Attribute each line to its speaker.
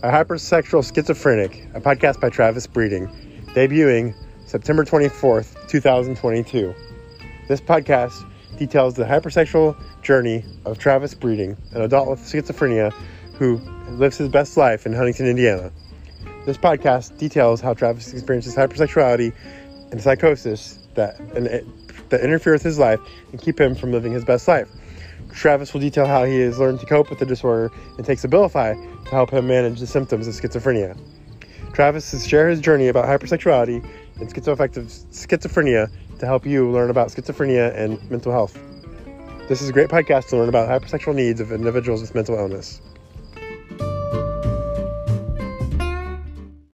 Speaker 1: A Hypersexual Schizophrenic, a podcast by Travis Breeding, debuting September 24th, 2022. This podcast details the hypersexual journey of Travis Breeding, an adult with schizophrenia who lives his best life in Huntington, Indiana. This podcast details how Travis experiences hypersexuality and psychosis that, and, that interfere with his life and keep him from living his best life. Travis will detail how he has learned to cope with the disorder and takes Abilify to help him manage the symptoms of schizophrenia. Travis will share his journey about hypersexuality and schizoaffective schizophrenia to help you learn about schizophrenia and mental health. This is a great podcast to learn about hypersexual needs of individuals with mental illness.